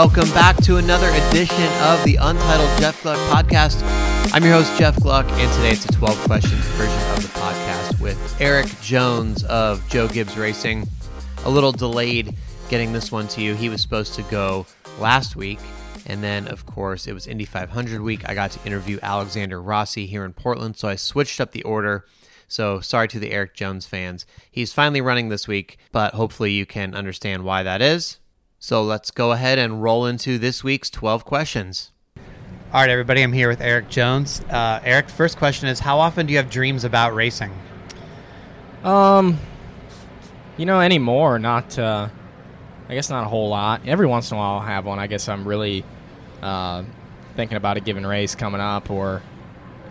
Welcome back to another edition of the Untitled Jeff Gluck podcast. I'm your host, Jeff Gluck, and today it's a 12 questions version of the podcast with Eric Jones of Joe Gibbs Racing. A little delayed getting this one to you. He was supposed to go last week, and then, of course, it was Indy 500 week. I got to interview Alexander Rossi here in Portland, so I switched up the order. So sorry to the Eric Jones fans. He's finally running this week, but hopefully you can understand why that is. So let's go ahead and roll into this week's 12 questions. All right, everybody, I'm here with Eric Jones. Uh, Eric, first question is How often do you have dreams about racing? Um, you know, anymore, not, uh, I guess not a whole lot. Every once in a while I'll have one. I guess I'm really uh, thinking about a given race coming up or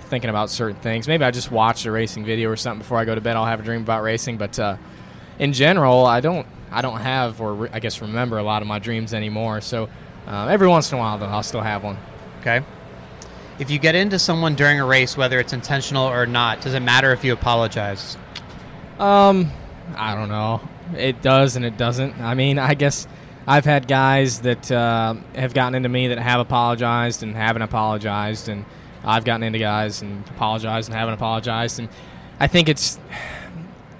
thinking about certain things. Maybe I just watch a racing video or something before I go to bed. I'll have a dream about racing, but uh, in general, I don't. I don't have, or re- I guess remember a lot of my dreams anymore. So uh, every once in a while, though, I'll still have one. Okay. If you get into someone during a race, whether it's intentional or not, does it matter if you apologize? Um, I don't know. It does and it doesn't. I mean, I guess I've had guys that uh, have gotten into me that have apologized and haven't apologized, and I've gotten into guys and apologized and haven't apologized, and I think it's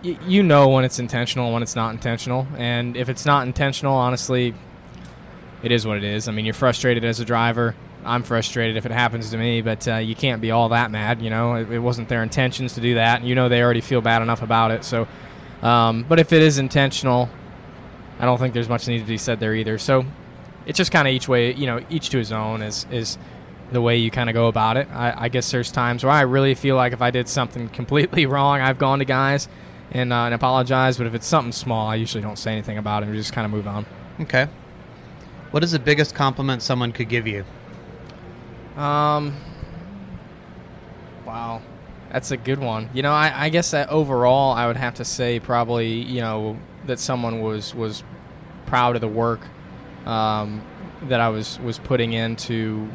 you know when it's intentional and when it's not intentional, and if it's not intentional, honestly, it is what it is. I mean, you're frustrated as a driver. I'm frustrated if it happens to me, but uh, you can't be all that mad. You know, it, it wasn't their intentions to do that, and you know they already feel bad enough about it. So, um, but if it is intentional, I don't think there's much need to be said there either. So, it's just kind of each way, you know, each to his own is is the way you kind of go about it. I, I guess there's times where I really feel like if I did something completely wrong, I've gone to guys and, uh, and apologized. But if it's something small, I usually don't say anything about it. We just kind of move on. Okay. What is the biggest compliment someone could give you? Um. Wow, that's a good one. You know, I, I guess that overall, I would have to say probably you know that someone was was proud of the work um, that I was was putting into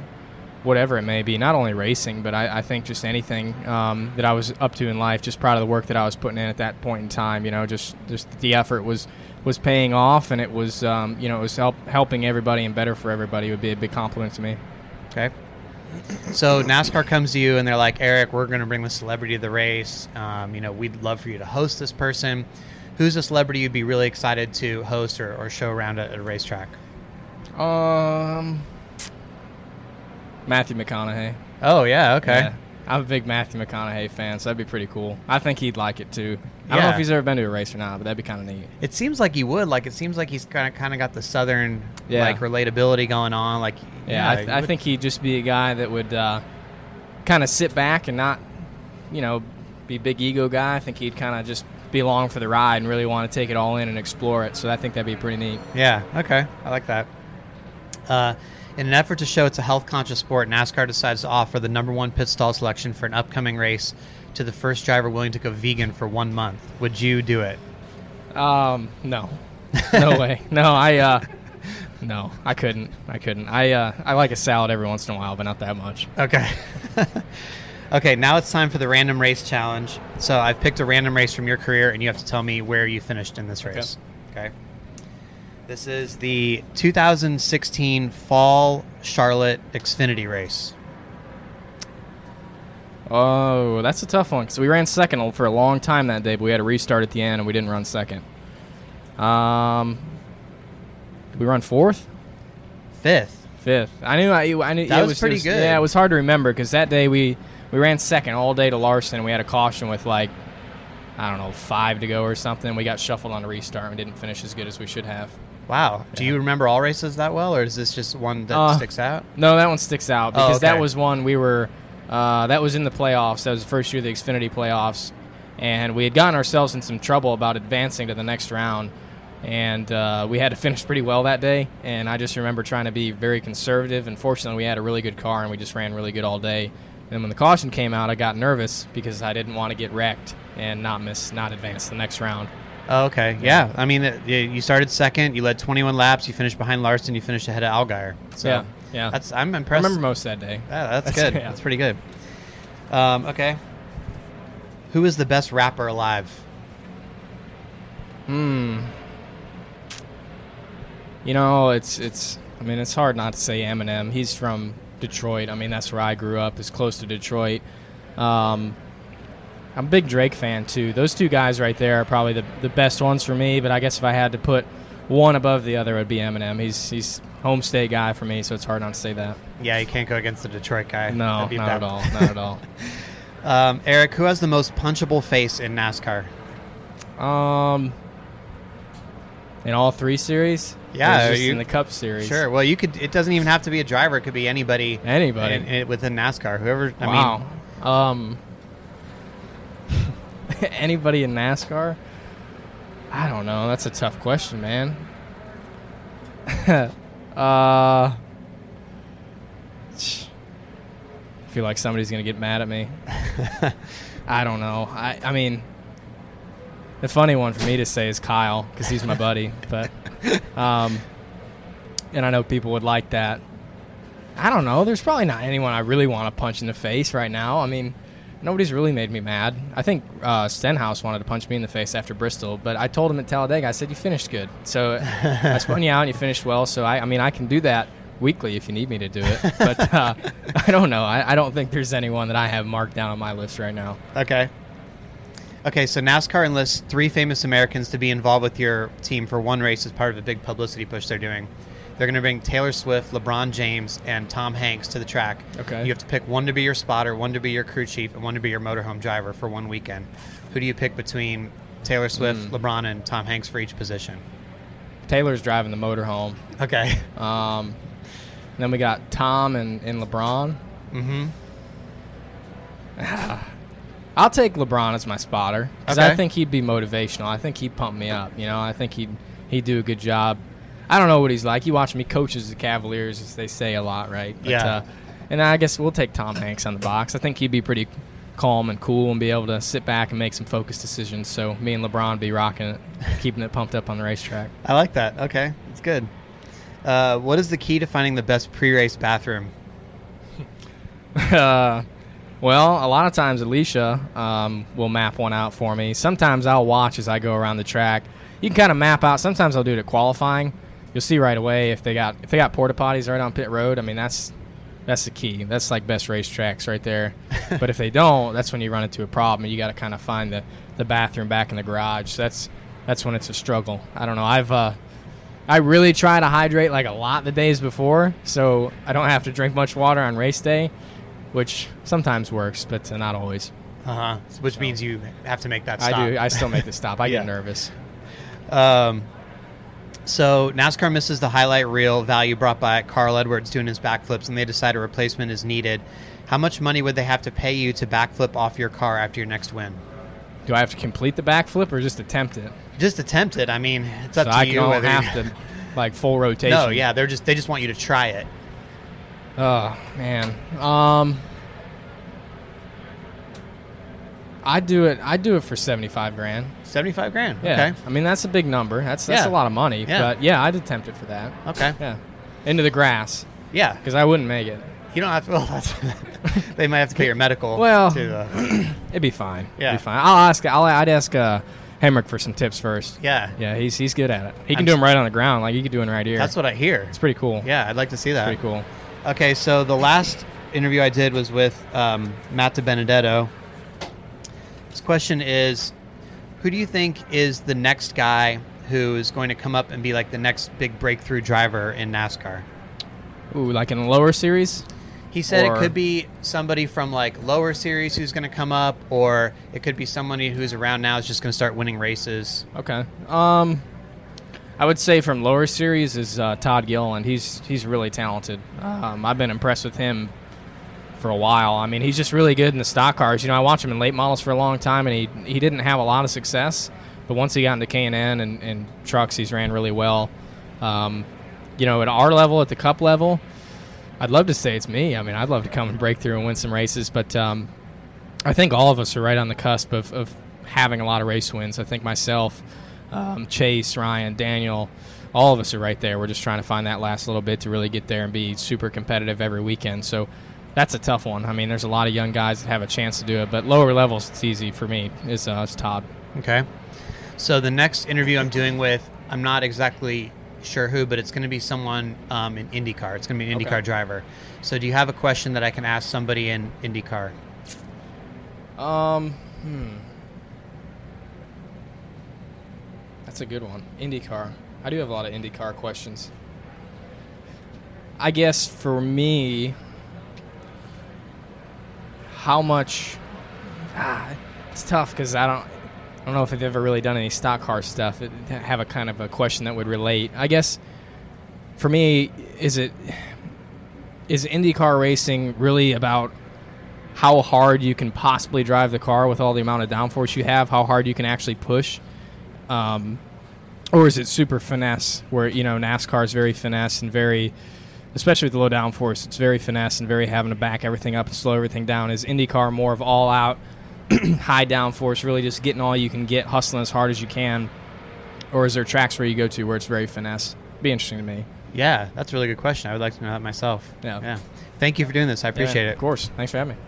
whatever it may be. Not only racing, but I, I think just anything um, that I was up to in life. Just proud of the work that I was putting in at that point in time. You know, just just the effort was was paying off, and it was um, you know it was help, helping everybody and better for everybody. Would be a big compliment to me. Okay. So NASCAR comes to you and they're like, Eric, we're going to bring the celebrity to the race. Um, you know, we'd love for you to host this person. Who's a celebrity you'd be really excited to host or, or show around at a racetrack? Um, Matthew McConaughey. Oh yeah, okay. Yeah. I'm a big Matthew McConaughey fan, so that'd be pretty cool. I think he'd like it too. I don't know if he's ever been to a race or not, but that'd be kind of neat. It seems like he would. Like it seems like he's kind of kind of got the southern Yeah. like relatability going on. Like Yeah, I, th- I think he'd just be a guy that would uh, kind of sit back and not, you know, be big ego guy. I think he'd kind of just be along for the ride and really want to take it all in and explore it. So I think that'd be pretty neat. Yeah. Okay. I like that. Uh, in an effort to show it's a health conscious sport, NASCAR decides to offer the number one pit stall selection for an upcoming race to the first driver willing to go vegan for one month. Would you do it? Um, no, no way. No, I, uh, no, I couldn't. I couldn't. I, uh, I like a salad every once in a while, but not that much. Okay. okay, now it's time for the random race challenge. So I've picked a random race from your career, and you have to tell me where you finished in this race. Okay. This is the 2016 Fall Charlotte Xfinity race. Oh, that's a tough one because we ran second for a long time that day, but we had a restart at the end and we didn't run second. Um, did we run fourth, Fifth. fifth. I knew I, I knew That it was pretty it good. Yeah, it was hard to remember because that day we we ran second all day to Larson. and We had a caution with like I don't know five to go or something. We got shuffled on a restart and we didn't finish as good as we should have. Wow. Do Yeah. you remember all races that well, or is this just one that Uh, sticks out? No, that one sticks out Oh, because that was one we were. Uh, that was in the playoffs. That was the first year of the Xfinity playoffs, and we had gotten ourselves in some trouble about advancing to the next round, and uh, we had to finish pretty well that day. And I just remember trying to be very conservative. And fortunately, we had a really good car, and we just ran really good all day. And when the caution came out, I got nervous because I didn't want to get wrecked and not miss, not advance the next round. Oh, okay. Yeah. I mean, it, you- started second. You led 21 laps. You finished behind Larson. You finished ahead of Allgaier. So yeah, yeah. That's I'm I impressed. remember most that day. Yeah, that's, That's- good. yeah. That's pretty good. Um, okay. Who is the best rapper alive? Hmm. You know, it's it's. I mean, it's hard not to say Eminem. He's from Detroit. I mean, that's where I grew up. Is close to Detroit. Um, I'm a big Drake fan too. Those two guys right there are probably the, the best ones for me. But I guess if I had to put one above the other, it would be Eminem. He's he's home state guy for me, so it's hard not to say that. Yeah, you can't go against the Detroit guy. No, not bad. at all. Not at all. Um, Eric, who has the most punchable face in NASCAR? Um, in all three series. Yeah, you- in the Cup series. Sure. Well, you could. It doesn't even have to be a driver. It could be anybody. Anybody. in- in- within NASCAR. Whoever. I wow. mean, um, anybody in NASCAR? I don't know. That's a tough question, man. uh, I feel like somebody's gonna get mad at me. I don't know. I I mean, the funny one for me to say is Kyle because he's my buddy, but um, and I know people would like that. I don't know. There's probably not anyone I really want to punch in the face right now. I mean, nobody's really made me mad. I think uh, Stenhouse wanted to punch me in the face after Bristol, but I told him at Talladega, I said, you finished good. So I spun you out and you finished well. So, I, I mean, I can do that weekly if you need me to do it. But uh, I don't know. I, I don't think there's anyone that I have marked down on my list right now. okay. Okay, so NASCAR enlists three famous Americans to be involved with your team for one race as part of a big publicity push they're doing. They're going to bring Taylor Swift, LeBron James, and Tom Hanks to the track. Okay. You have to pick one to be your spotter, one to be your crew chief, and one to be your motorhome driver for one weekend. Who do you pick between Taylor Swift, Hmm. LeBron, and Tom Hanks for each position? Taylor's driving the motorhome. Okay. Um, then we got Tom and, and LeBron. Mm-hmm. I'll take LeBron as my spotter because I think he'd be motivational. I think he'd pump me up. You know, I think he'd he'd do a good job. I don't know what he's like. You watch him; he coaches the Cavaliers, as they say a lot, right? But, Yeah. Uh, and I guess we'll take Tom Hanks on the box. I think he'd be pretty calm and cool and be able to sit back and make some focused decisions. So me and LeBron be rocking it, keeping it pumped up on the racetrack. I like that. Okay, it's good. Uh, what is the key to finding the best pre-race bathroom? uh, well, a lot of times Alicia um, will map one out for me. Sometimes I'll watch as I go around the track. You can kind of map out. Sometimes I'll do it at qualifying. You'll see right away if they got if they got porta potties right on pit road. I mean that's that's the key. That's like best racetracks right there. but if they don't, that's when you run into a problem. You got to kind of find the, the bathroom back in the garage. So that's that's when it's a struggle. I don't know. I've uh, I really try to hydrate like a lot the days before, so I don't have to drink much water on race day, which sometimes works, but uh, not always. Uh huh. Which means you have to make that stop. I do. I still make the stop. I Yeah. get nervous. Um, so NASCAR misses the highlight reel value brought by Carl Edwards doing his backflips, and they decide a replacement is needed. How much money would they have to pay you to backflip off your car after your next win? Do I have to complete the backflip or just attempt it? Just attempt it. I mean, it's up so to I you. don't whether have to like full rotation. No, yeah, they're just they just want you to try it. Oh man. Um. I do it. I do it for seventy-five grand. Seventy-five grand. Yeah. Okay. I mean that's a big number. That's that's Yeah. a lot of money. Yeah. But yeah, I'd attempt it for that. Okay. Yeah. Into the grass Yeah. because I wouldn't make it. You don't have to. Well, that's, they might have to pay your medical. Well- To, uh, It'd be fine. Yeah. It'd be fine. I'll ask. I'll. I'd ask uh, Hemric for some tips first. yeah. Yeah, he's he's good at it. He can I'm do them right on the ground, like you could do it right here. That's what I hear. it's pretty cool. Yeah, I'd like to see that. pretty cool. Okay, so the last interview I did was with um, Matt DiBenedetto. This question is Who do you think is the next guy who is going to come up and be like the next big breakthrough driver in NASCAR? Ooh, like in the lower series. He said Or- it could be somebody from like lower series who's going to come up, or it could be somebody who's around now is just going to start winning races. Okay. Um, I would say from lower series is uh, Todd Gilliland. He's he's really talented. Um, I've been impressed with him for a while. I mean, he's just really good in the stock cars. You know, I watched him in late models for a long time, and he he didn't have a lot of success. But once he got into K and N and trucks, he's ran really well. Um, you know, at our level, at the Cup level, I'd love to say it's me. I mean, I'd love to come and break through and win some races, but um, I think all of us are right on the cusp of, of having a lot of race wins. I think myself, um, Chase, Ryan, Daniel, all of us are right there. We're just trying to find that last little bit to really get there and be super competitive every weekend. So that's a tough one. I mean, there's a lot of young guys that have a chance to do it, but lower levels, it's easy for me. Is uh, it's Todd. Okay. So the next interview I'm doing with, I'm not exactly sure who, but it's going to be someone um, in IndyCar. It's going to be an IndyCar Okay. driver. So, do you have a question that I can ask somebody in IndyCar? Um, hmm. That's a good one. IndyCar. I do have a lot of IndyCar questions. I guess for me, how much? Ah, it's tough because I don't. I don't know if I've ever really done any stock car stuff. It, have a kind of a question that would relate. I guess for me, is it is IndyCar racing really about how hard you can possibly drive the car with all the amount of downforce you have, how hard you can actually push, um, or is it super finesse where you know NASCAR is very finesse and very, especially with the low downforce, it's very finesse and very having to back everything up and slow everything down. Is IndyCar more of all out, high downforce, really just getting all you can get, hustling as hard as you can, or is there tracks where you go to where it's very finesse? Be interesting to me. Yeah, that's a really good question. I would like to know that myself. Yeah. Yeah. Thank you for doing this. I appreciate Yeah, it. Of course. Thanks for having me.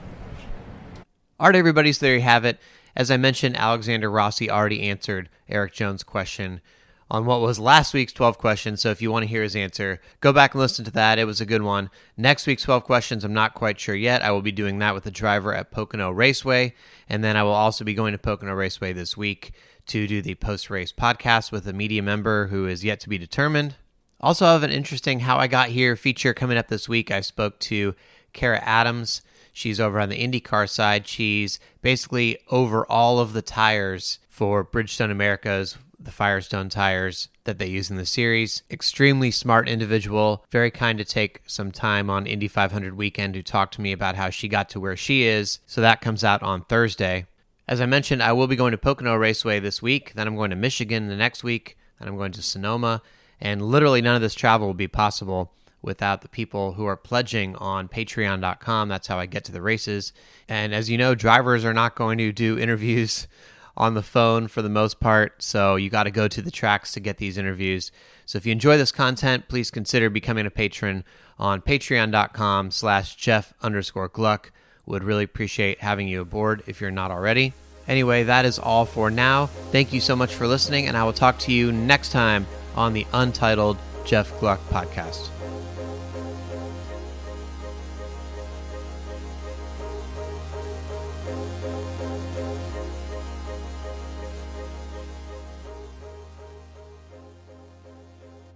All right, everybody. So there you have it. As I mentioned, Alexander Rossi already answered Eric Jones' question on what was last week's 12 questions. So if you want to hear his answer, go back and listen to that. It was a good one. Next week's 12 questions, I'm not quite sure yet. I will be doing that with the driver at Pocono Raceway. And then I will also be going to Pocono Raceway this week to do the post race podcast with a media member who is yet to be determined. Also, I have an interesting How I Got Here feature coming up this week. I spoke to Cara Adams. She's over on the IndyCar side. She's basically over all of the tires for Bridgestone Americas, the Firestone tires that they use in the series. Extremely smart individual, very kind to take some time on Indy 500 weekend to talk to me about how she got to where she is. So that comes out on Thursday. As I mentioned, I will be going to Pocono Raceway this week. Then I'm going to Michigan the next week. Then I'm going to Sonoma. And literally none of this travel will be possible without the people who are pledging on patreon.com. That's how I get to the races. And as you know, drivers are not going to do interviews on the phone for the most part. So you got to go to the tracks to get these interviews. So if you enjoy this content, please consider becoming a patron on patreon.com slash Jeff underscore Gluck. Would really appreciate having you aboard if you're not already. Anyway, that is all for now. Thank you so much for listening, and I will talk to you next time on the Untitled Jeff Gluck podcast.